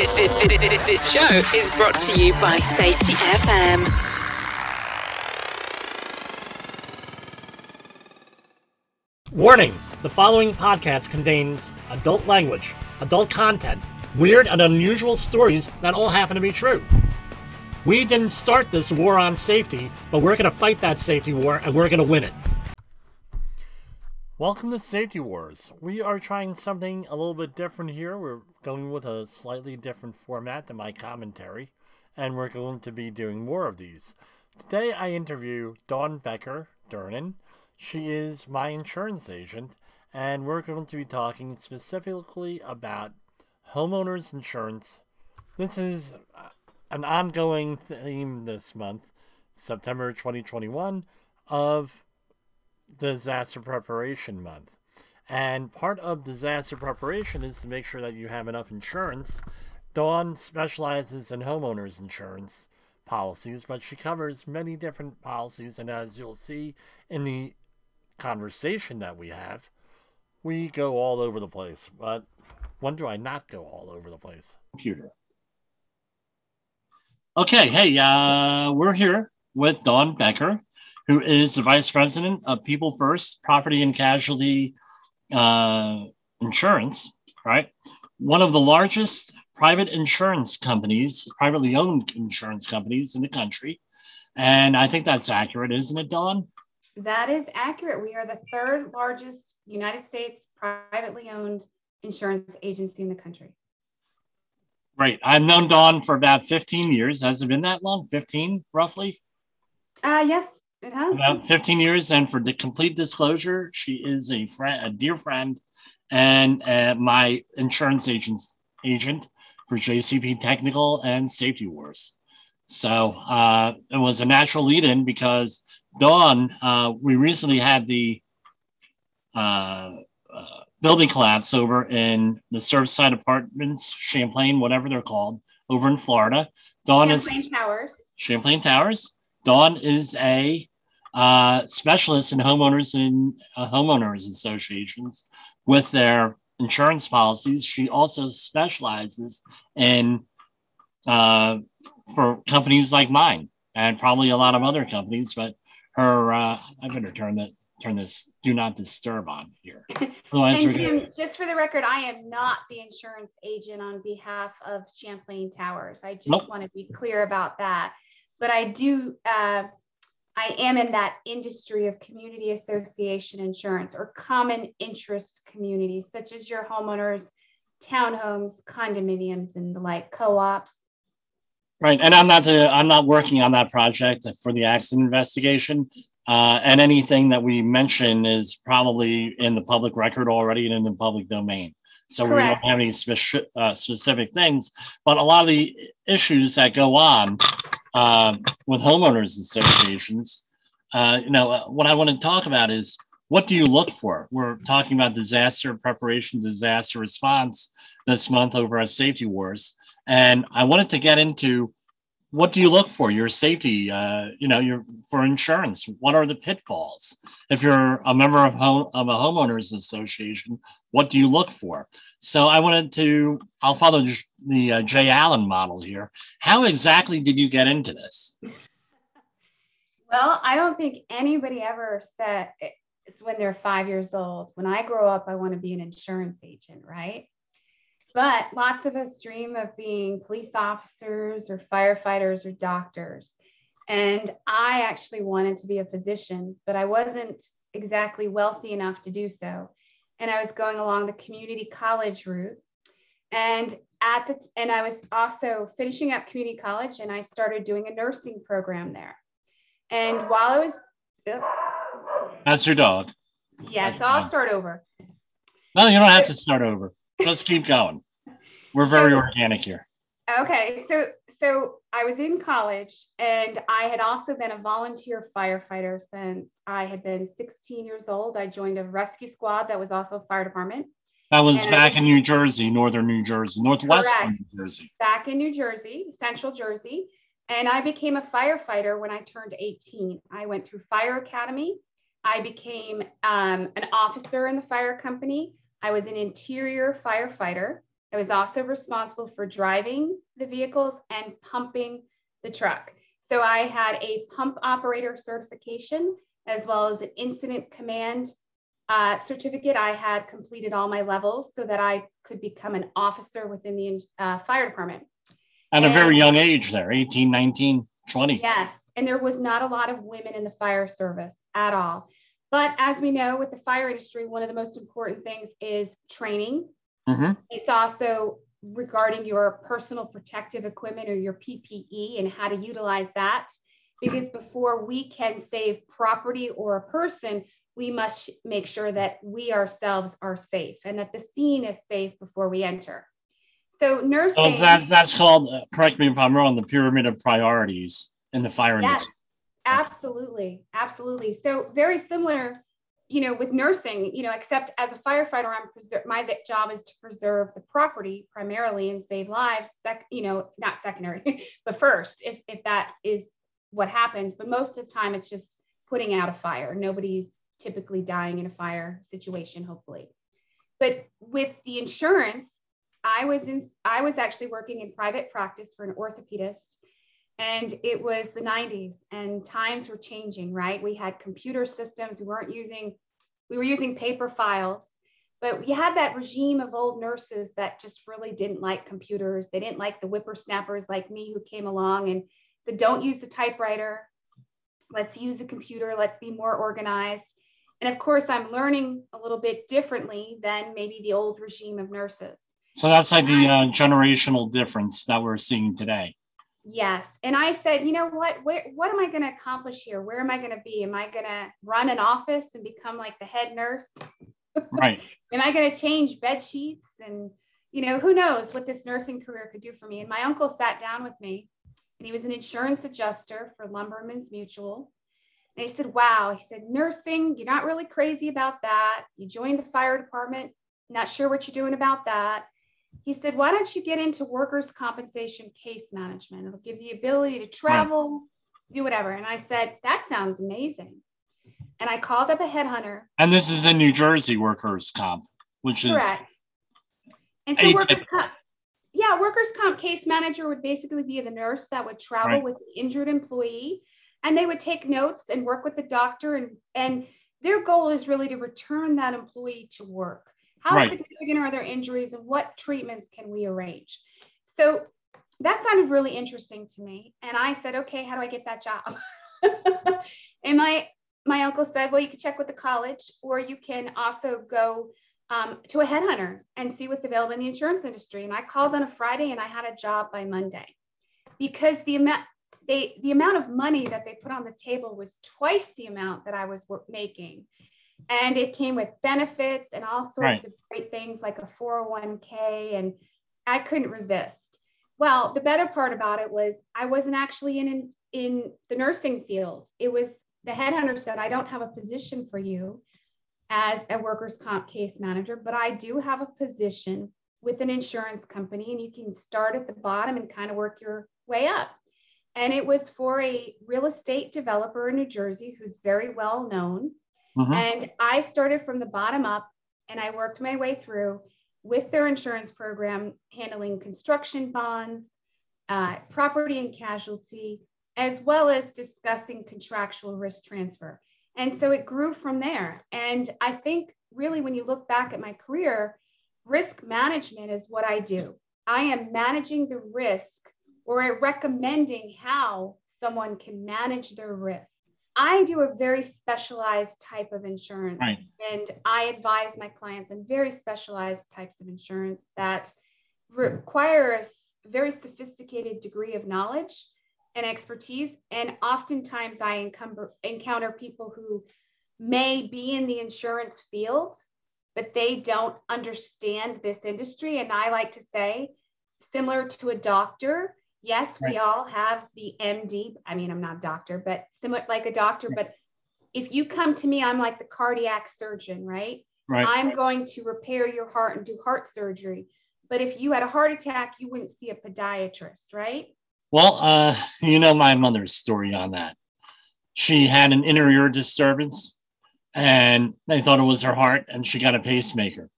This, this, this, this show is brought to you by Safety FM. Warning the following podcast contains adult language, adult content, weird and unusual stories that all happen to be true. We didn't start this war on safety, but we're going to fight that safety war and we're going to win it. Welcome to Safety Wars. We are trying something a little bit different here. We're going with a slightly different format than my commentary, and we're going to be doing more of these. Today I interview Dawn Becker Durnan. She is my insurance agent, and we're going to be talking specifically about homeowners insurance. This is uh, an ongoing theme this month, September 2021, of Disaster Preparation Month. And part of disaster preparation is to make sure that you have enough insurance. Dawn specializes in homeowners insurance policies, but she covers many different policies. And as you'll see in the conversation that we have, we go all over the place. But when do I not go all over the place? Computer. Okay, hey, uh, we're here with Dawn Becker, who is the Vice President of People First Property and Casualty uh, Insurance, right? One of the largest private insurance companies, privately owned insurance companies in the country. And I think that's accurate, isn't it, Dawn? That is accurate. We are the third largest United States privately owned insurance agency in the country. Right. I've known Dawn for about 15 years. Has it been that long? 15 roughly? Uh, yes, it has. About 15 years. And for the complete disclosure, she is a friend, a dear friend, and uh, my insurance agent, agent for JCP Technical and Safety Wars. So uh, it was a natural lead in because Dawn, uh, we recently had the uh, uh, building collapse over in the Surfside Apartments, Champlain, whatever they're called, over in Florida. Dawn Champlain is Towers. Champlain Towers. Dawn is a uh, specialist in homeowners and uh, homeowners associations with their insurance policies. She also specializes in uh, for companies like mine and probably a lot of other companies, but her uh, I better turn that turn this do not disturb on here. Otherwise, And we're gonna- just for the record, I am not the insurance agent on behalf of Champlain Towers. I just Nope. want to be clear about that. But I do, uh, I am in that industry of community association insurance or common interest communities, such as your homeowners, townhomes, condominiums, and the like, co-ops. Right, and I'm not the I'm not working on that project for the accident investigation. Uh, and anything that we mention is probably in the public record already and in the public domain. So we don't have any speci- uh, specific things, but a lot of the issues that go on uh, with homeowners associations, uh, you know, uh, what I want to talk about is what do you look for? We're talking about disaster preparation, disaster response this month over our safety wars. And I wanted to get into what do you look for? Your safety, uh, you know, your for insurance. What are the pitfalls? If you're a member of home of a homeowners association, what do you look for? So I wanted to. I'll follow the uh, Jay Allen model here. How exactly did you get into this? Well, I don't think anybody ever said it's when they're five years old. When I grow up, I want to be an insurance agent, right? But lots of us dream of being police officers or firefighters or doctors. And I actually wanted to be a physician, but I wasn't exactly wealthy enough to do so. And I was going along the community college route. And at the and I was also finishing up community college and I started doing a nursing program there. And while I was, Ugh. That's your dog. yeah, so I'll start over. No, you don't have to start over. Just keep going. We're very So- organic here. Okay, so so I was in college and I had also been a volunteer firefighter since I had been 16 years old. I joined a rescue squad that was also a fire department That was And back in New Jersey, northern New Jersey, northwest Correct. New Jersey. back in New Jersey, central Jersey. And I became a firefighter when I turned 18. I went through fire academy. I became um, an officer in the fire company. I was an interior firefighter. I was also responsible for driving the vehicles and pumping the truck. So I had a pump operator certification as well as an incident command uh, certificate. I had completed all my levels so that I could become an officer within the uh, fire department. At and, a very young age there, 18, 19, 20. Yes. And there was not a lot of women in the fire service at all. But as we know, with the fire industry, one of the most important things is training. Mm-hmm. It's also regarding your personal protective equipment or your PPE and how to utilize that. Because before we can save property or a person, we must make sure that we ourselves are safe and that the scene is safe before we enter. So nursing. So that's, that's called, uh, correct me if I'm wrong, the pyramid of priorities in the fire yes, industry. Absolutely. Absolutely. So very similar, you know, with nursing, you know, except as a firefighter, I'm preser- my job is to preserve the property primarily and save lives. Sec- you know, not secondary, but first, if if that is what happens. But most of the time, it's just putting out a fire. Nobody's typically dying in a fire situation, hopefully. But with the insurance, I was in I was actually working in private practice for an orthopedist and it was the 90s and times were changing, right? We had computer systems, we weren't using we were using paper files, but we had that regime of old nurses that just really didn't like computers. They didn't like the whippersnappers like me who came along and said, don't use the typewriter. Let's use the computer. Let's be more organized. And of course, I'm learning a little bit differently than maybe the old regime of nurses. So that's like the uh, generational difference that we're seeing today. Yes. And I said, you know what? Where, what am I going to accomplish here? Where am I going to be? Am I going to run an office and become like the head nurse? Right. am I going to change bed sheets? And, you know, who knows what this nursing career could do for me? And my uncle sat down with me and he was an insurance adjuster for Lumberman's Mutual. And he said, Wow, he said, nursing, you're not really crazy about that. You joined the fire department, not sure what you're doing about that. He said, Why don't you get into workers' compensation case management? It'll give you the ability to travel, right. do whatever. And I said, That sounds amazing. And I called up a headhunter. And this is in New Jersey workers' comp, which is correct. And so workers' comp, yeah, workers' comp case manager would basically be the nurse that would travel right. with the injured employee and they would take notes and work with the doctor and and their goal is really to return that employee to work how right. significant are their injuries and what treatments can we arrange so that sounded really interesting to me and i said okay how do i get that job and my my uncle said well you can check with the college or you can also go um, to a headhunter and see what's available in the insurance industry and i called on a friday and i had a job by monday because the amount they the amount of money that they put on the table was twice the amount that I was making. And it came with benefits and all sorts right. of great things like a 401k and I couldn't resist. Well, the better part about it was I wasn't actually in in the nursing field. It was the headhunter said, I don't have a position for you as a workers' comp case manager, but I do have a position with an insurance company, and you can start at the bottom and kind of work your way up. And it was for a real estate developer in New Jersey who's very well known. Mm-hmm. And I started from the bottom up and I worked my way through with their insurance program, handling construction bonds, uh, property and casualty, as well as discussing contractual risk transfer. And so it grew from there. And I think really, when you look back at my career, risk management is what I do. I am managing the risk or recommending how someone can manage their risk. I do a very specialized type of insurance, right. and I advise my clients on very specialized types of insurance that require a very sophisticated degree of knowledge and expertise. And oftentimes, I encumber, encounter people who may be in the insurance field, but they don't understand this industry. And I like to say, similar to a doctor, Yes, right. we all have the MD. I mean, I'm not a doctor, but similar like a doctor. Right. But if you come to me, I'm like the cardiac surgeon, right? Right. I'm going to repair your heart and do heart surgery. But if you had a heart attack, you wouldn't see a podiatrist, right? Well, uh, you know my mother's story on that. She had an inner ear disturbance and they thought it was her heart and she got a pacemaker.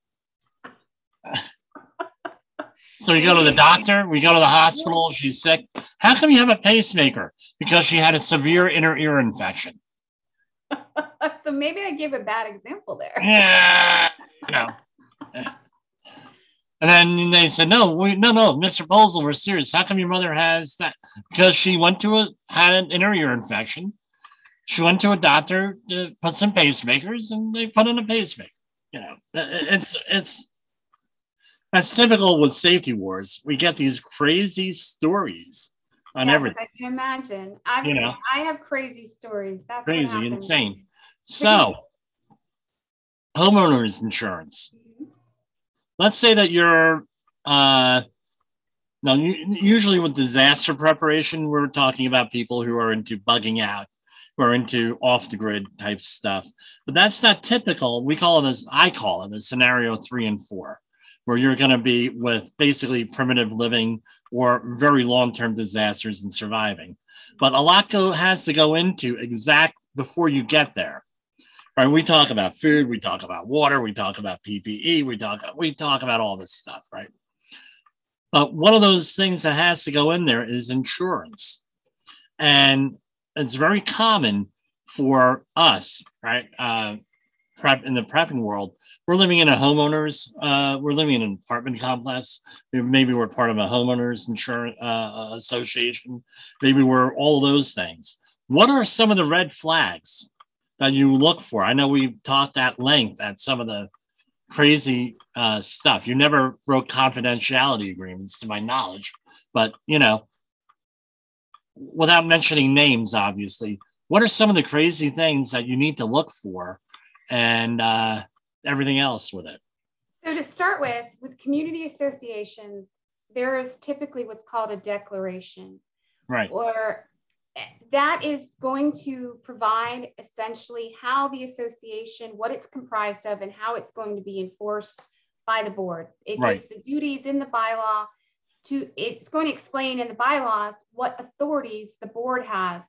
So we go to the doctor, we go to the hospital, she's sick. How come you have a pacemaker? Because she had a severe inner ear infection. so maybe I gave a bad example there. Yeah. No. And then they said, no, we, no, no, Mr. Posel, we're serious. How come your mother has that? Because she went to a, had an inner ear infection. She went to a doctor to put some pacemakers and they put in a pacemaker. You know, it's, it's, that's typical with safety wars. We get these crazy stories on yes, everything. I can imagine. I You know. I have crazy stories. That's Crazy, insane. So, homeowners insurance. Let's say that you're, uh, now usually with disaster preparation, we're talking about people who are into bugging out, who are into off the grid type stuff. But that's not typical. We call it as I call it a scenario three and four, where you're going to be with basically primitive living or very long term disasters and surviving. But a lot go, has to go into exact before you get there. Right? We talk about food, we talk about water, we talk about PPE, we talk we talk about all this stuff, right? But one of those things that has to go in there is insurance, and it's very common for us, right? Uh, prep in the prepping world, we're living in a homeowners, uh, we're living in an apartment complex. Maybe we're part of a homeowners insurance uh, association. Maybe we're all those things. What are some of the red flags that you look for? I know we've talked at length at some of the crazy uh, stuff. You never wrote confidentiality agreements, to my knowledge, but you know, without mentioning names, obviously, what are some of the crazy things that you need to look for, and uh, everything else with it? So to start with, with community associations, there is typically what's called a declaration, Right. or that is going to provide essentially how the association, what it's comprised of, and how it's going to be enforced by the board. It Right. gives the duties in the bylaw to, it's going to explain in the bylaws what authorities the board has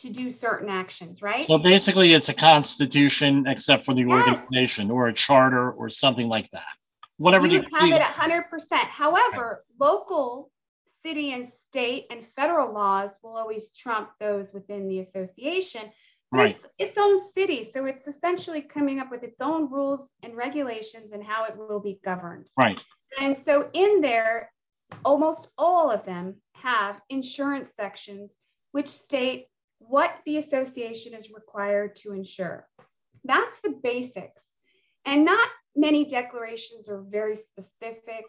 to do certain actions, right? So basically, it's a constitution except for the Yes. organization or a charter or something like that. Whatever you have it at hundred percent. However, local, city and state and federal laws will always trump those within the association. But Right. it's its own city, so it's essentially coming up with its own rules and regulations and how it will be governed. right. And so in there, almost all of them have insurance sections which state what the association is required to insure. That's the basics. And not many declarations are very specific.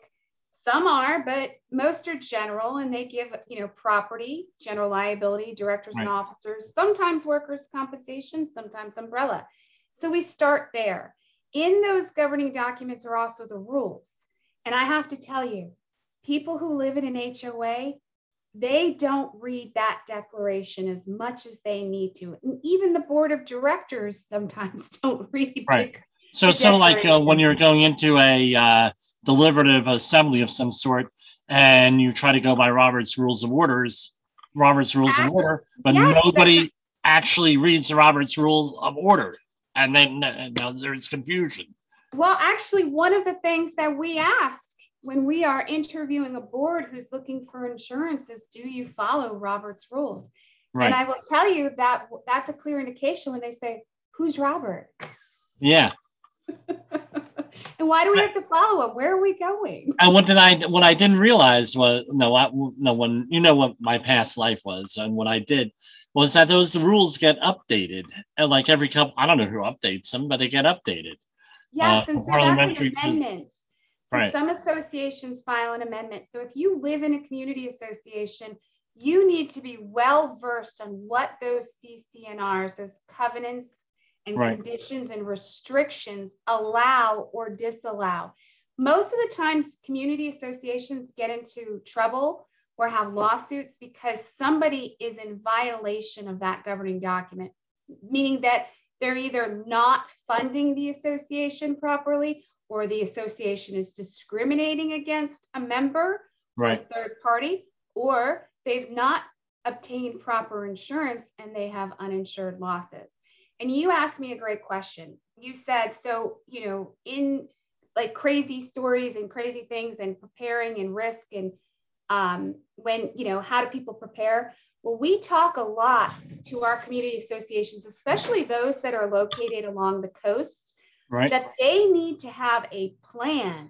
Some are, but most are general and they give, you know, property, general liability, directors and officers, sometimes workers' compensation, sometimes umbrella. So we start there. In those governing documents are also the rules. And I have to tell you, people who live in an HOA, they don't read that declaration as much as they need to. And even the board of directors sometimes don't read Right. the So, The so like uh, when you're going into a uh, deliberative assembly of some sort, and you try to go by Robert's Rules of Orders, Robert's Rules of Order, but yes, nobody actually reads Robert's Rules of Order, and then uh, there's confusion. Well, actually, one of the things that we ask when we are interviewing a board who's looking for insurance is do you follow Robert's rules? And I will tell you that that's a clear indication when they say, Who's Robert? Yeah. and why do we have to follow him? Where are we going? And what did I? What I didn't realize was no, I, no. When you know what my past life was, and what I did was that those rules get updated, and like every couple, I don't know who updates them, but they get updated. Yes, Uh, and so that's an amendment. So Right. some associations file an amendment. So if you live in a community association, you need to be well versed on what those CC&Rs, those covenants and Right. conditions and restrictions allow or disallow. Most of the times, community associations get into trouble or have lawsuits because somebody is in violation of that governing document, meaning that they're either not funding the association properly or the association is discriminating against a member Right. a third party, or they've not obtained proper insurance and they have uninsured losses. And you asked me a great question. You said, so, you know, in like crazy stories and crazy things and preparing and risk and um, when you know how do people prepare well we talk a lot to our community associations especially those that are located along the coast right? that they need to have a plan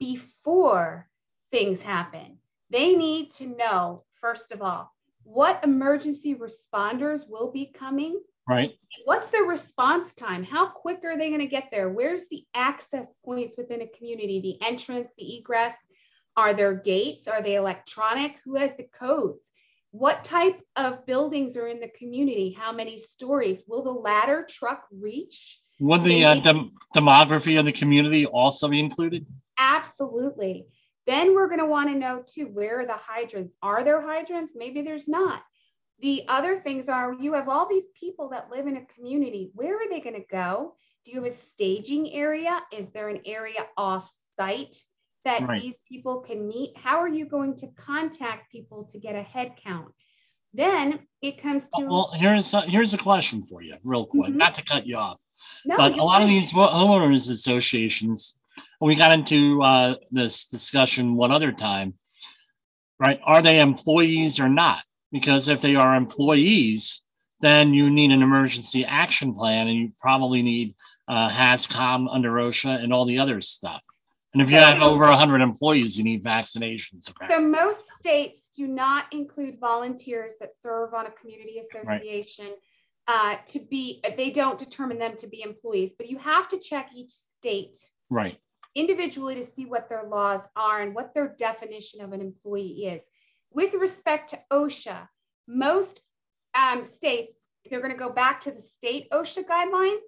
before things happen. They need to know first of all what emergency responders will be coming. Right. What's their response time? How quick are they going to get there? Where's the access points within a community? The entrance the egress? Are there gates? Are they electronic? Who has the codes? What type of buildings are in the community? How many stories? Will the ladder truck reach would the uh, dem- demography of the community also be included absolutely then we're going to want to know too where are the hydrants are there hydrants maybe there's not the other things are you have all these people that live in a community. Where are they going to go? Do you have a staging area? Is there an area off site that right. these people can meet? How are you going to contact people to get a head count? Then it comes to well, here's a, here's a question for you, real quick, mm-hmm. not to cut you off, no, but a lot of these homeowners associations, we got into uh, this discussion one other time, right? Are they employees or not? because if they are employees, then you need an emergency action plan and you probably need uh, HAZCOM under OSHA and all the other stuff. And if you have over 100 employees, you need vaccinations. So most states do not include volunteers that serve on a community association right. Uh, to be, they don't determine them to be employees, but you have to check each state right. individually to see what their laws are and what their definition of an employee is with respect to OSHA, most um, states, they're going to go back to the state OSHA guidelines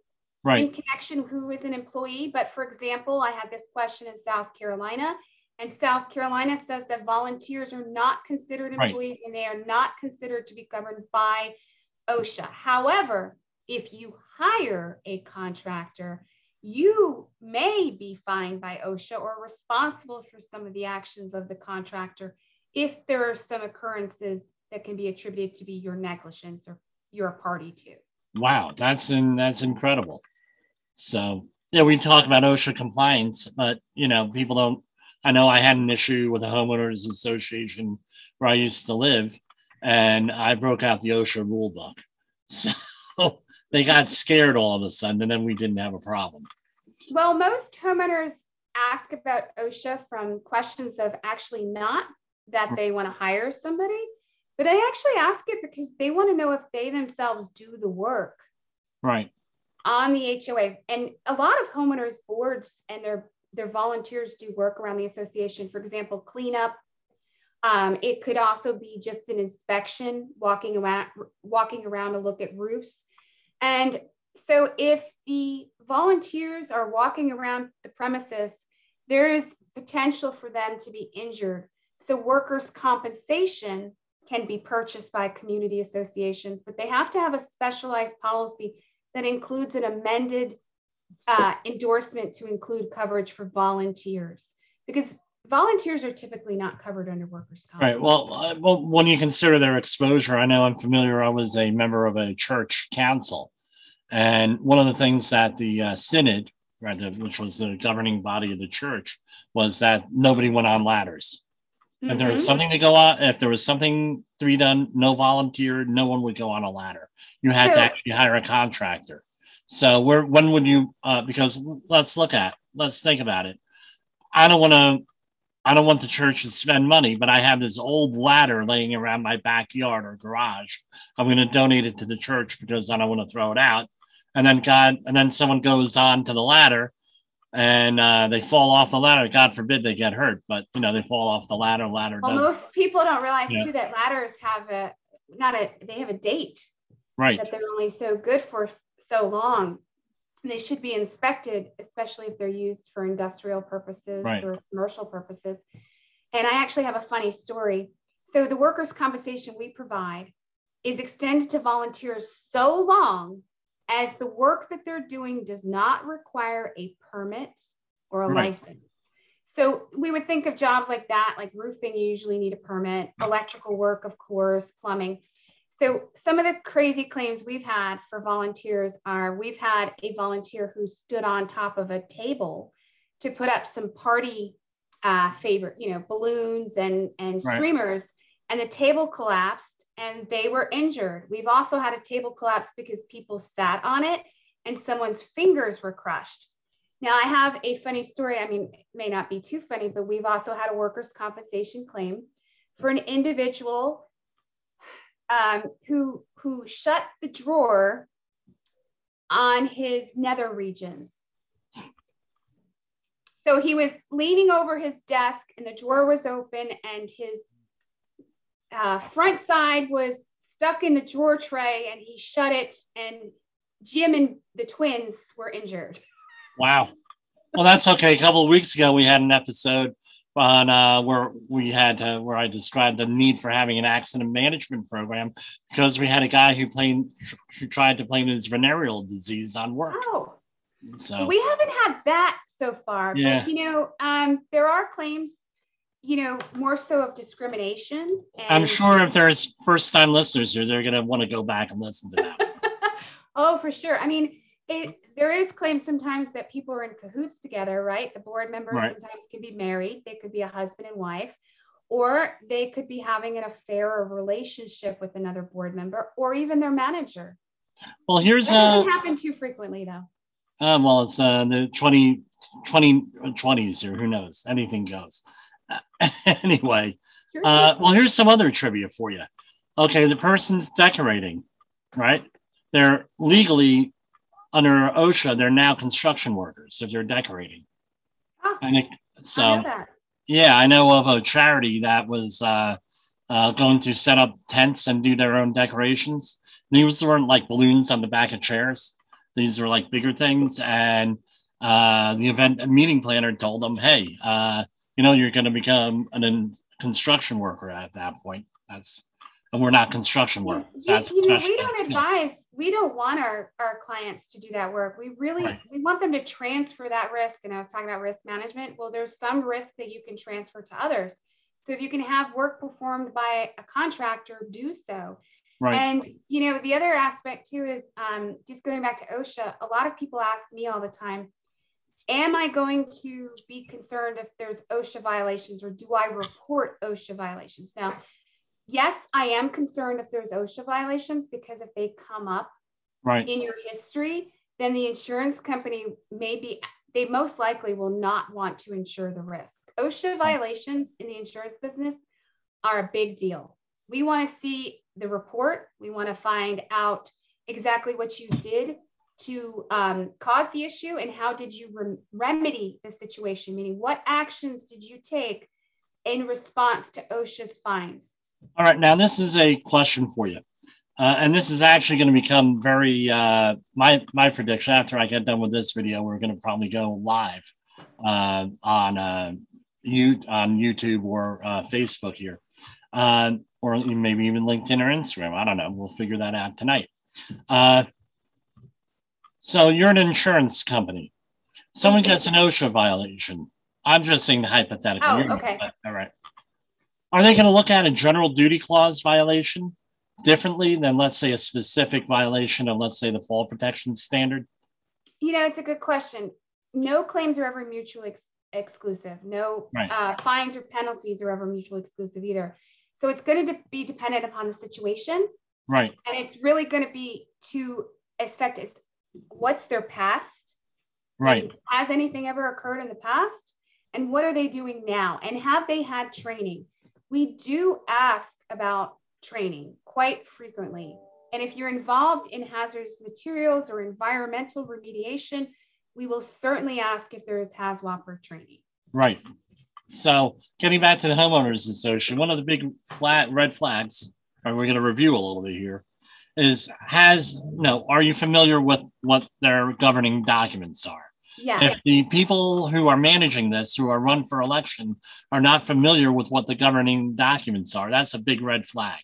right. in connection who is an employee. But for example, I had this question in South Carolina, and South Carolina says that volunteers are not considered employees right. and they are not considered to be governed by OSHA. However, if you hire a contractor, you may be fined by OSHA or responsible for some of the actions of the contractor if there are some occurrences that can be attributed to be your negligence or you're a party to. Wow, that's in, that's incredible. So yeah, we talk about OSHA compliance, but you know, people don't. I know I had an issue with a homeowners association where I used to live, and I broke out the OSHA rule book. So they got scared all of a sudden, and then we didn't have a problem. Well, most homeowners ask about OSHA from questions of actually not that they want to hire somebody, but I actually ask it because they want to know if they themselves do the work. Right. On the HOA. And a lot of homeowners boards and their their volunteers do work around the association. For example, cleanup. Um, it could also be just an inspection, walking around, walking around to look at roofs. And so if the volunteers are walking around the premises, there is potential for them to be injured so workers' compensation can be purchased by community associations, but they have to have a specialized policy that includes an amended uh, endorsement to include coverage for volunteers because volunteers are typically not covered under workers' comp. Right. Well, uh, well, when you consider their exposure, I know I'm familiar. I was a member of a church council, and one of the things that the uh, synod, right, which was the governing body of the church, was that nobody went on ladders. Mm-hmm. If there was mm-hmm. something to go on, if there was something to be done, no volunteer, no one would go on a ladder. You had to actually hire a contractor. So where when would you? Uh, because let's look at, let's think about it. I don't want to. I don't want the church to spend money, but I have this old ladder laying around my backyard or garage. I'm going to donate it to the church because I don't want to throw it out. And then God, and then someone goes on to the ladder and uh, they fall off the ladder. God forbid they get hurt, but you know they fall off the ladder. Ladder. Well, does most people don't realize yeah. too that ladders have a not a they have a date. Right. That they're only so good for so long. They should be inspected, especially if they're used for industrial purposes right. or commercial purposes. And I actually have a funny story. So the workers' compensation we provide is extended to volunteers so long as the work that they're doing does not require a permit or a right. license. So we would think of jobs like that, like roofing, you usually need a permit, electrical work, of course, plumbing. So some of the crazy claims we've had for volunteers are we've had a volunteer who stood on top of a table to put up some party uh, favorite, you know, balloons and and Right. streamers, and the table collapsed and they were injured. We've also had a table collapse because people sat on it and someone's fingers were crushed. Now I have a funny story. I mean, it may not be too funny, but we've also had a workers' compensation claim for an individual um, who who shut the drawer on his nether regions. So he was leaning over his desk and the drawer was open and his uh, front side was stuck in the drawer tray and he shut it and Jim and the twins were injured. Wow. Well, that's okay. A couple of weeks ago, we had an episode on uh, where we had uh, where I described the need for having an accident management program because we had a guy who played who tried to blame his venereal disease on work. Oh, So we haven't had that so far, Yeah. but you know, um, there are claims, you know, more so of discrimination. And, I'm sure if there's first time listeners here, they're gonna want to go back and listen to that. oh, for sure. I mean, it, there is claims sometimes that people are in cahoots together, right? The board members Right. sometimes can be married, they could be a husband and wife, or they could be having an affair or relationship with another board member, or even their manager. Well, here's That uh, doesn't happen too frequently, though. uh well, it's uh the 20 20 20s here. Who knows? Anything goes. anyway, Uh, well, here's some other trivia for you. Okay, the person's decorating, right? They're legally under OSHA. They're now construction workers if they're decorating. Ah, And it, I know so, that. yeah, I know of a charity that was uh, uh, going to set up tents and do their own decorations. These weren't like balloons on the back of chairs. These were like bigger things, and uh, the event meeting planner told them, "Hey, uh, you know, you're going to become an construction worker at that point. That's and we're not construction workers. You- That's you know, we don't advise, we don't want our, our clients to do that work. We really, Right. we want them to transfer that risk. And I was talking about risk management. Well, there's some risk that you can transfer to others. So if you can have work performed by a contractor, do so. right. And you know, the other aspect too is um, just going back to OSHA. A lot of people ask me all the time, "Am I going to be concerned if there's OSHA violations, or do I report OSHA violations?" Now, yes, I am concerned if there's OSHA violations because if they come up right. in your history, then the insurance company may be, they most likely will not want to insure the risk. OSHA violations in the insurance business are a big deal. We want to see the report. We want to find out exactly what you did to um, cause the issue and how did you rem- remedy the situation, meaning what actions did you take in response to OSHA's fines? All right, now this is a question for you, uh, and this is actually going to become very uh, my my prediction. After I get done with this video, we're going to probably go live uh, on uh, you on YouTube or uh, Facebook here, uh, or maybe even LinkedIn or Instagram. I don't know. We'll figure that out tonight. Uh, so you're an insurance company. Someone gets an OSHA violation. I'm just saying the hypothetical. Oh, okay. All right. Are they going to look at a general duty clause violation differently than, let's say, a specific violation of, let's say, the fall protection standard? You know, it's a good question. No claims are ever mutually ex- exclusive. No Right. uh, fines or penalties are ever mutually exclusive either. So it's going to de- be dependent upon the situation, Right. and it's really going to be to affect is what's their past. Right. and Has anything ever occurred in the past? And what are they doing now? And have they had training? We do ask about training quite frequently. And if you're involved in hazardous materials or environmental remediation, we will certainly ask if there is HAZWOP training. Right. So, getting back to the homeowners association, one of the big flat red flags, and we're going to review a little bit here, is has no. Are you familiar with what their governing documents are? Yeah. if the people who are managing this, who are run for election, are not familiar with what the governing documents are, that's a big red flag.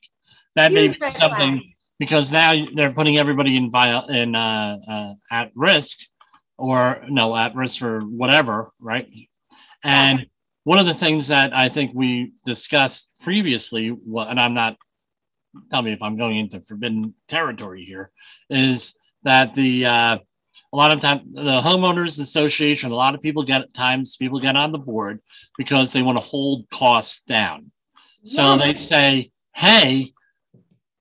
That may be something flag. because now they're putting everybody in in uh, uh, at risk, or no, at risk for whatever, right? And one of the things that I think we discussed previously, and I'm not tell me if I'm going into forbidden territory here, is that the uh, a lot of time the homeowners association a lot of people get times people get on the board because they want to hold costs down. So they say hey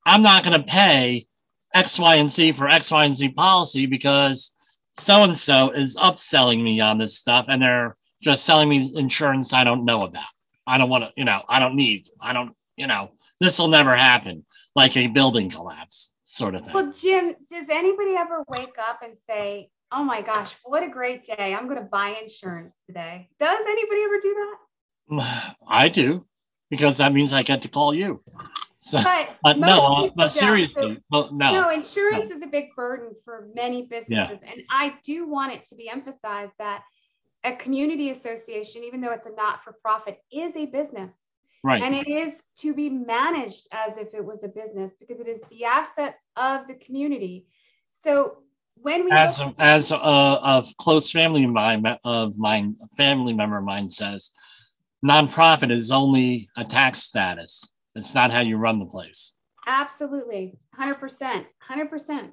i'm not going to pay x y and z for x y and z policy because so and so is upselling me on this stuff and they're just selling me insurance i don't know about. I don't want to you know i don't need i don't you know this will never happen like a building collapse sort of thing. Well, Jim, does anybody ever wake up and say, "Oh my gosh, what a great day! I'm going to buy insurance today"? Does anybody ever do that? I do, because that means I get to call you. So, but, no, uh, but seriously, so, well, no. No, insurance no. is a big burden for many businesses, yeah. and I do want it to be emphasized that a community association, even though it's a not-for-profit, is a business. Right. And it is to be managed as if it was a business because it is the assets of the community. So when we as a, as a, a close family of mine of mine family member of mine says, nonprofit is only a tax status. It's not how you run the place. Absolutely, hundred percent, hundred percent.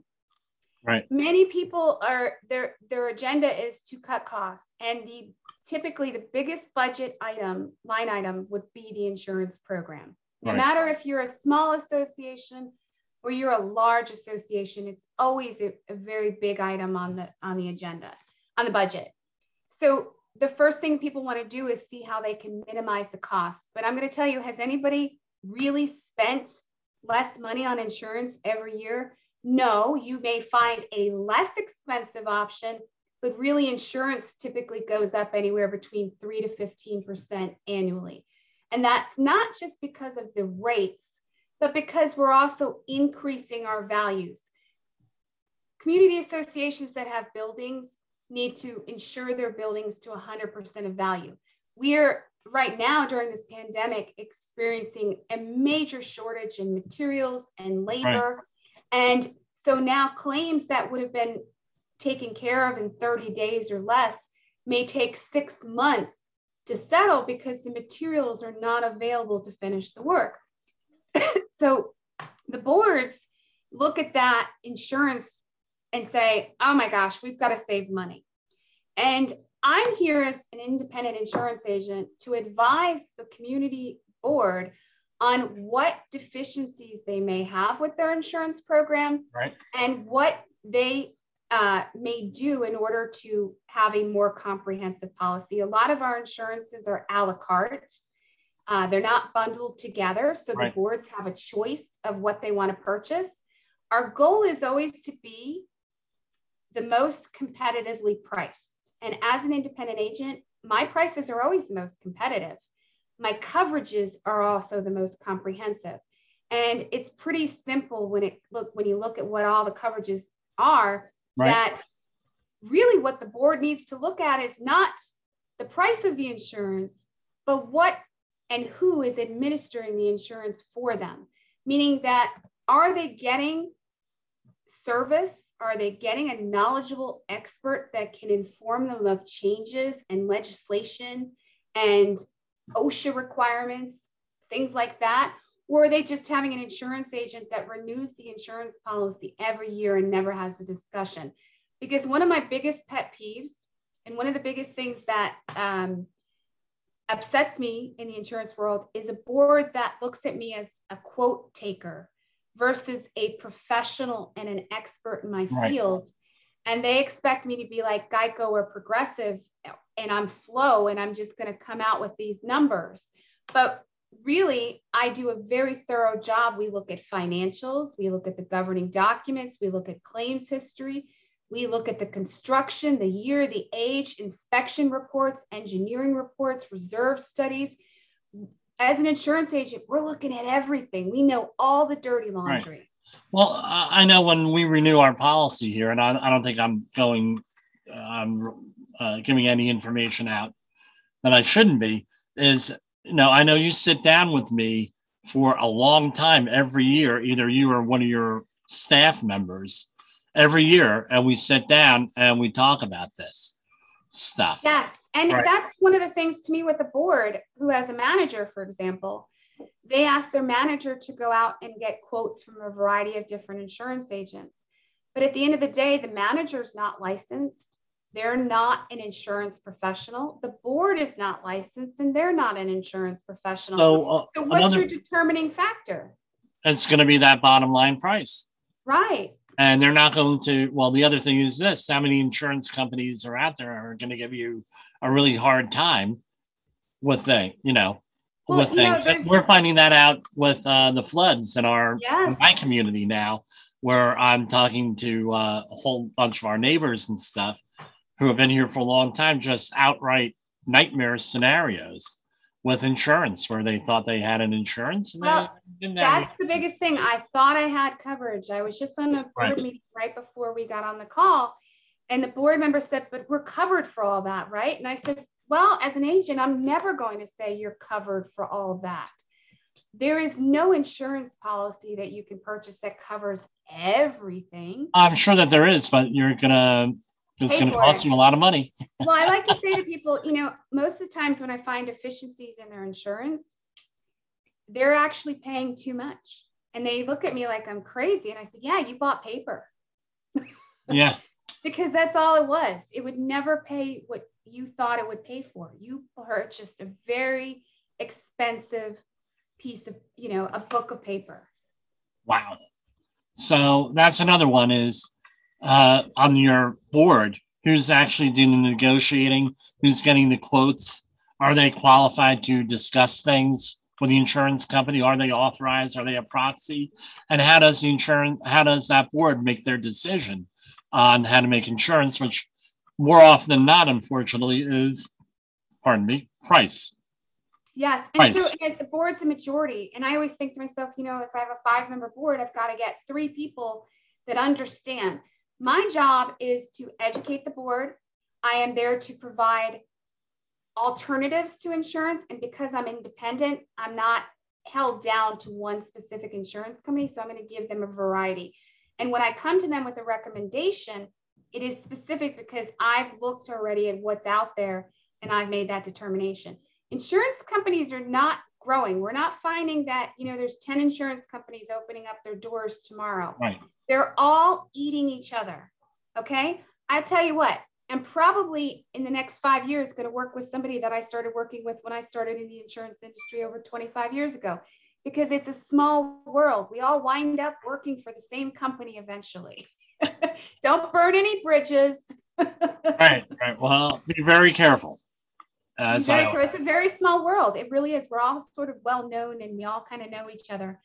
Right. Many people are their their agenda is to cut costs, and the typically the biggest budget item, line item would be the insurance program. No right. matter if you're a small association or you're a large association, it's always a, a very big item on the on the agenda, on the budget. So the first thing people want to do is see how they can minimize the cost. But I'm going to tell you, has anybody really spent less money on insurance every year? No, you may find a less expensive option but really insurance typically goes up anywhere between 3 to 15% annually. And that's not just because of the rates, but because we're also increasing our values. Community associations that have buildings need to insure their buildings to 100% of value. We're right now during this pandemic experiencing a major shortage in materials and labor. Right. And so now claims that would have been taken care of in 30 days or less may take six months to settle because the materials are not available to finish the work. so the boards look at that insurance and say, oh my gosh, we've got to save money. And I'm here as an independent insurance agent to advise the community board on what deficiencies they may have with their insurance program right. and what they uh, may do in order to have a more comprehensive policy. A lot of our insurances are a la carte. Uh, they're not bundled together, so right. the boards have a choice of what they want to purchase. Our goal is always to be the most competitively priced. And as an independent agent, my prices are always the most competitive. My coverages are also the most comprehensive. And it's pretty simple when it look when you look at what all the coverages are right. that really what the board needs to look at is not the price of the insurance, but what and who is administering the insurance for them. Meaning that are they getting service? Are they getting a knowledgeable expert that can inform them of changes and legislation and OSHA requirements, things like that? Or are they just having an insurance agent that renews the insurance policy every year and never has a discussion? Because one of my biggest pet peeves, and one of the biggest things that um, upsets me in the insurance world, is a board that looks at me as a quote taker versus a professional and an expert in my right. field. And they expect me to be like Geico or Progressive, and I'm Flo, and I'm just going to come out with these numbers. But really, I do a very thorough job. We look at financials, we look at the governing documents, we look at claims history, we look at the construction, the year, the age, inspection reports, engineering reports, reserve studies. As an insurance agent, we're looking at everything. We know all the dirty laundry. Right. Well, I know when we renew our policy here, and I, I don't think I'm going, I'm uh, giving any information out that I shouldn't be, is know, I know you sit down with me for a long time every year, either you or one of your staff members every year, and we sit down and we talk about this stuff. Yes. And right. that's one of the things to me with the board who has a manager, for example, they ask their manager to go out and get quotes from a variety of different insurance agents. But at the end of the day, the manager's not licensed. They're not an insurance professional. The board is not licensed and they're not an insurance professional. So, uh, so what's another, your determining factor? it's going to be that bottom line price. Right. And they're not going to, well, the other thing is this how many insurance companies are out there are going to give you a really hard time with things, you know, Well, with you know, things. there's- We're finding that out with uh, the floods in our Yes. my community now, where I'm talking to uh, a whole bunch of our neighbors and stuff who have been here for a long time, just outright nightmare scenarios with insurance where they thought they had an insurance Well, That's the biggest thing. I thought I had coverage. I was just on a board Right. meeting right before we got on the call. And the board member said, but we're covered for all that, right? And I said, well, as an agent, I'm never going to say you're covered for all that. There is no insurance policy that you can purchase that covers everything. I'm sure that there is, but you're gonna it's gonna cost it. you a lot of money. Well, I like to say to people, you know, most of the times when I find efficiencies in their insurance, they're actually paying too much. And they look at me like I'm crazy. And I said, Yeah, you bought paper Yeah, because that's all it was. It would never pay what you thought it would pay for. You purchased a very expensive piece of, you know, a book of paper. wow. So that's another one is uh, on your board. Who's actually doing the negotiating? Who's getting the quotes? Are they qualified to discuss things with the insurance company? Are they authorized? Are they a proxy? And how does the insurance? How does that board make their decision on how to make insurance? Which more often than not, unfortunately, is pardon me, price. Yes. And so and the board's a majority. And I always think to myself, you know, if I have a five member board, I've got to get three people that understand. My job is to educate the board. I am there to provide alternatives to insurance. And because I'm independent, I'm not held down to one specific insurance company. So I'm going to give them a variety. And when I come to them with a recommendation, it is specific because I've looked already at what's out there and I've made that determination insurance companies are not growing. We're not finding that, you know, there's 10 insurance companies opening up their doors tomorrow. Right. They're all eating each other. Okay. I tell you what, I'm probably in the next five years going to work with somebody that I started working with when I started in the insurance industry over 25 years ago, because it's a small world. We all wind up working for the same company eventually. Don't burn any bridges. Right, right. Well, be very careful. I. It's a very small world. It really is. We're all sort of well known and we all kind of know each other.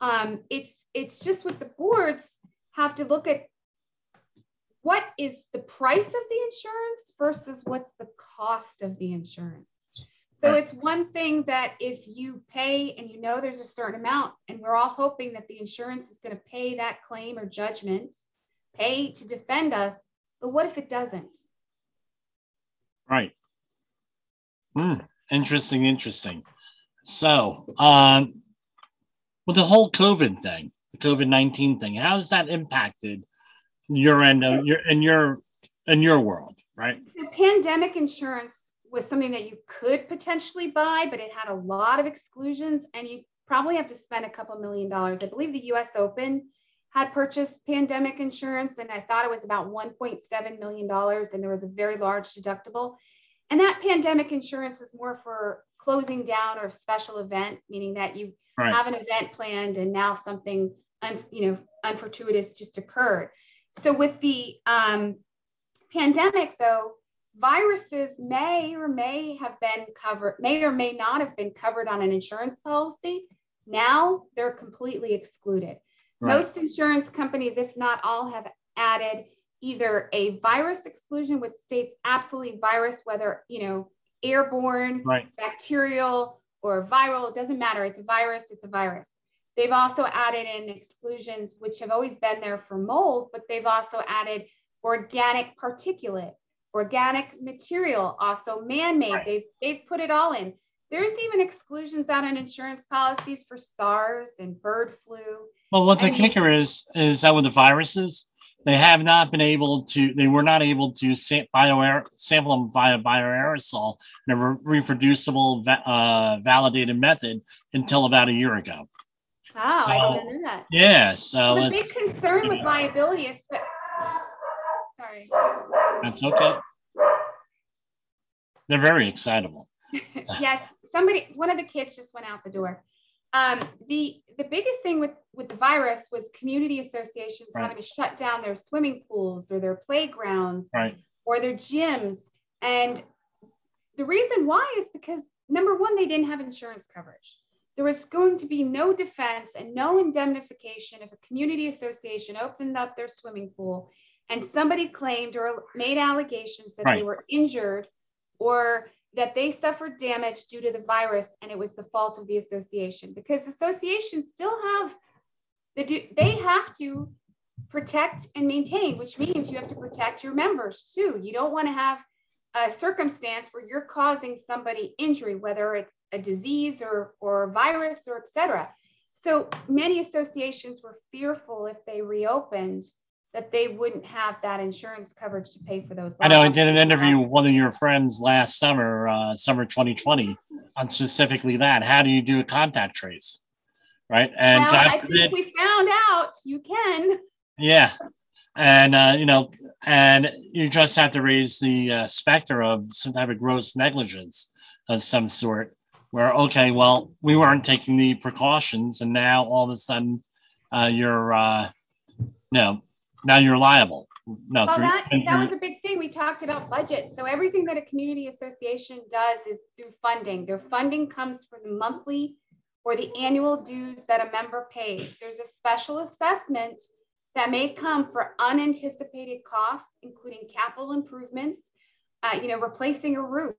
Um, it's it's just with the boards have to look at what is the price of the insurance versus what's the cost of the insurance. So it's one thing that if you pay and you know there's a certain amount, and we're all hoping that the insurance is going to pay that claim or judgment, pay to defend us. But what if it doesn't? Right. Hmm. Interesting, interesting. So, um, with the whole COVID thing, the COVID nineteen thing, how has that impacted your end of your in your in your world? Right. So pandemic insurance was something that you could potentially buy, but it had a lot of exclusions and you probably have to spend a couple million dollars. I believe the US Open had purchased pandemic insurance and I thought it was about $1.7 million and there was a very large deductible. And that pandemic insurance is more for closing down or special event, meaning that you Right. have an event planned and now something un, you know unfortuitous just occurred. So with the um, pandemic, though, viruses may or may have been covered, may or may not have been covered on an insurance policy. Now they're completely excluded. Right. Most insurance companies, if not all, have added either a virus exclusion, which states absolutely virus, whether you know airborne, Right. bacterial, or viral, it doesn't matter. It's a virus, it's a virus. They've also added in exclusions, which have always been there for mold, but they've also added organic particulate, organic material, also man-made. Right. They've they've put it all in. There's even exclusions out on insurance policies for SARS and bird flu. Well, what the And- kicker is is that with the viruses, they have not been able to. They were not able to bio sample them via bioaerosol in a re- reproducible, uh, validated method until about a year ago. Oh, I didn't know that. Yeah. So Well, the big concern with liability is, but Sorry. That's okay. They're very excitable. yes, somebody, one of the kids just went out the door. Um, the the biggest thing with with the virus was community associations Right. having to shut down their swimming pools or their playgrounds Right. or their gyms. And the reason why is because number one, they didn't have insurance coverage. There was going to be no defense and no indemnification if a community association opened up their swimming pool and somebody claimed or made allegations that they were injured or that they suffered damage due to the virus and it was the fault of the association. Because associations still have the they have to protect and maintain which means you have to protect your members too. You don't want to have a circumstance where you're causing somebody injury whether it's a disease or or virus or etc so many associations were fearful if they reopened that they wouldn't have that insurance coverage to pay for those I know I did an interview with one of your friends last summer, uh, summer 2020, on specifically that. How do you do a contact trace? Right. And well, I think we found out you can. Yeah. And, uh, you know, and you just have to raise the uh, specter of some type of gross negligence of some sort where, okay, well, we weren't taking the precautions and now all of a sudden uh, you're, uh, no, now you're liable. No, Well, for- that, that was a big thing. We talked about budget. So everything that a community association does is through funding. Their funding comes from the monthly or the annual dues that a member pays. There's a special assessment that may come for unanticipated costs, including capital improvements, uh, you know, replacing a roof,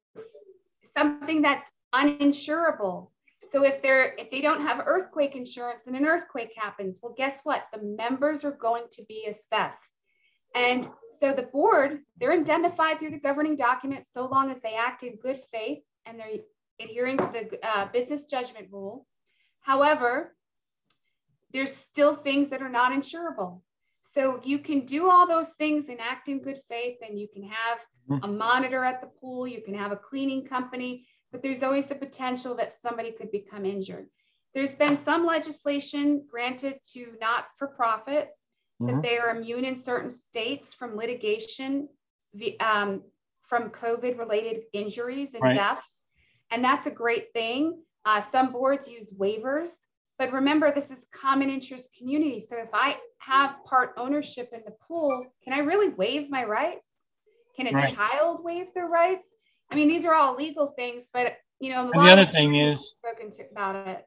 something that's uninsurable. So if they're if they don't have earthquake insurance and an earthquake happens, well, guess what? The members are going to be assessed. And so the board, they're indemnified through the governing document so long as they act in good faith and they're adhering to the uh, business judgment rule. However, there's still things that are not insurable. So you can do all those things and act in good faith, and you can have a monitor at the pool, you can have a cleaning company, but there's always the potential that somebody could become injured. There's been some legislation granted to not for profits Mhm. that they are immune in certain states from litigation um, from COVID related injuries and Right. deaths. And that's a great thing. Uh, some boards use waivers, but remember, this is common interest community. So if I have part ownership in the pool, can I really waive my rights? Can a Right. child waive their rights? I mean, these are all legal things, but you know, the other thing is- spoken to about it.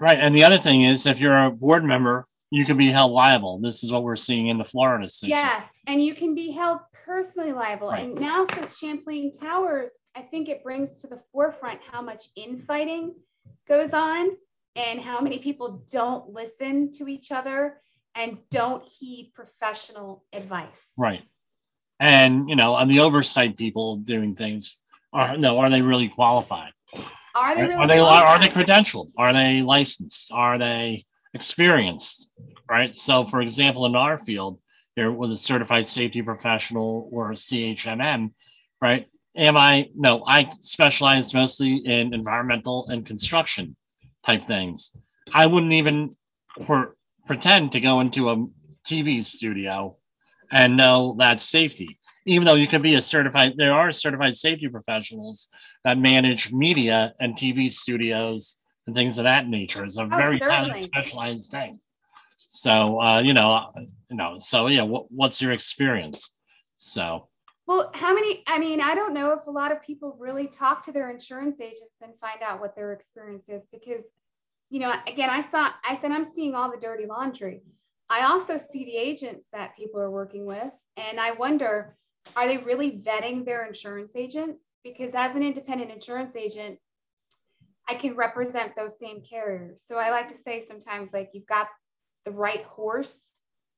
Right. And the other thing is, if you're a board member, you can be held liable. This is what we're seeing in the Florida situation. Yes, and you can be held personally liable. Right. And now since Champlain Towers, I think it brings to the forefront how much infighting goes on and how many people don't listen to each other and don't heed professional advice. Right. And, you know, on the oversight people doing things, are no, are they really qualified? Are they really Are they are they credentialed? Are they licensed? Are they experienced? Right. So, for example, in our field, here with a certified safety professional or a CHMM, right? Am I no? I specialize mostly in environmental and construction type things. I wouldn't even for, pretend to go into a TV studio and know that safety. Even though you can be a certified, there are certified safety professionals that manage media and TV studios and things of that nature. It's a very highly specialized thing. So uh, you know, you know, so yeah, what, what's your experience? So Well, how many? I mean, I don't know if a lot of people really talk to their insurance agents and find out what their experience is because, you know, again, I saw, I said, I'm seeing all the dirty laundry. I also see the agents that people are working with, and I wonder, are they really vetting their insurance agents? Because as an independent insurance agent, I can represent those same carriers. So I like to say sometimes, like, you've got the right horse,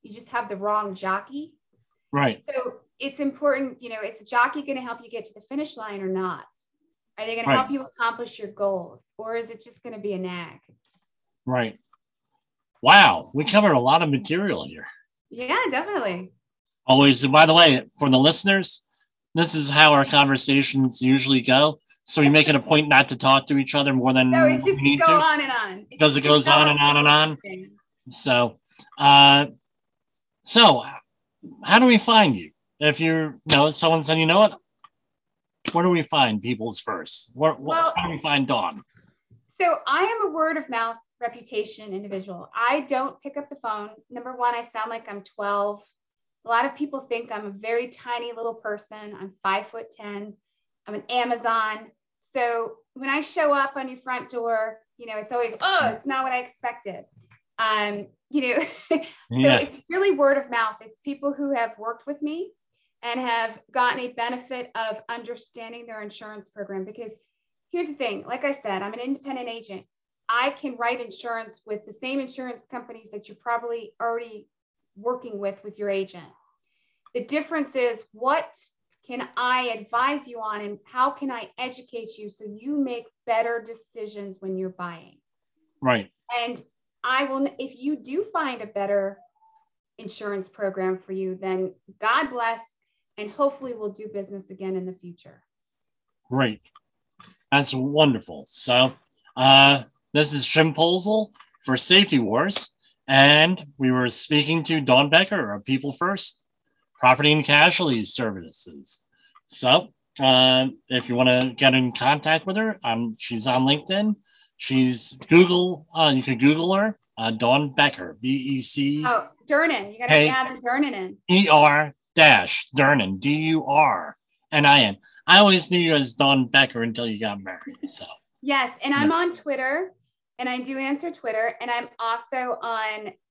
you just have the wrong jockey. right, So it's important, you know, is the jockey going to help you get to the finish line or not? Are they going Right. to help you accomplish your goals or is it just going to be a nag? right. Wow, we covered a lot of material here. Yeah, definitely. Always, by the way, for the listeners, this is how our conversations usually go. So we make it a point not to talk to each other more than No, we just need go to. on and on. Because it goes on and on and on. So, uh, so how do we find you? if you know someone said, you know what, where do we find people's first? Where, well, how do we find Dawn? So I am a word of mouth reputation individual. I don't pick up the phone. Number one, I sound like I'm 12. A lot of people think I'm a very tiny little person. I'm five foot 10. I'm an Amazon. So when I show up on your front door, you know, it's always, oh, it's not what I expected. Um, you know, so yeah. it's really word of mouth. It's people who have worked with me and have gotten a benefit of understanding their insurance program. Because here's the thing like I said, I'm an independent agent. I can write insurance with the same insurance companies that you're probably already working with with your agent. The difference is what can I advise you on and how can I educate you so you make better decisions when you're buying? Right. And I will, if you do find a better insurance program for you, then God bless and hopefully we'll do business again in the future. Great. That's wonderful. So, uh, this is Jim Posel for Safety Wars, and we were speaking to Dawn Becker of People First Property and Casualty Services. So, uh, if you want to get in contact with her, um, she's on LinkedIn. She's Google. Uh, you can Google her. Uh, Dawn Becker, B E C. Oh, Durnin. You got to add Durnin in. E R dash Durnin, D U R N I N. I always knew you as Dawn Becker until you got married. So. Yes, and I'm on Twitter and I do answer Twitter, and I'm also on,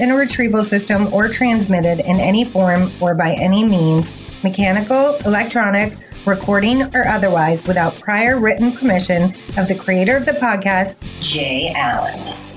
in a retrieval system, or transmitted in any form or by any means, mechanical, electronic, recording, or otherwise, without prior written permission of the creator of the podcast, Jay Allen.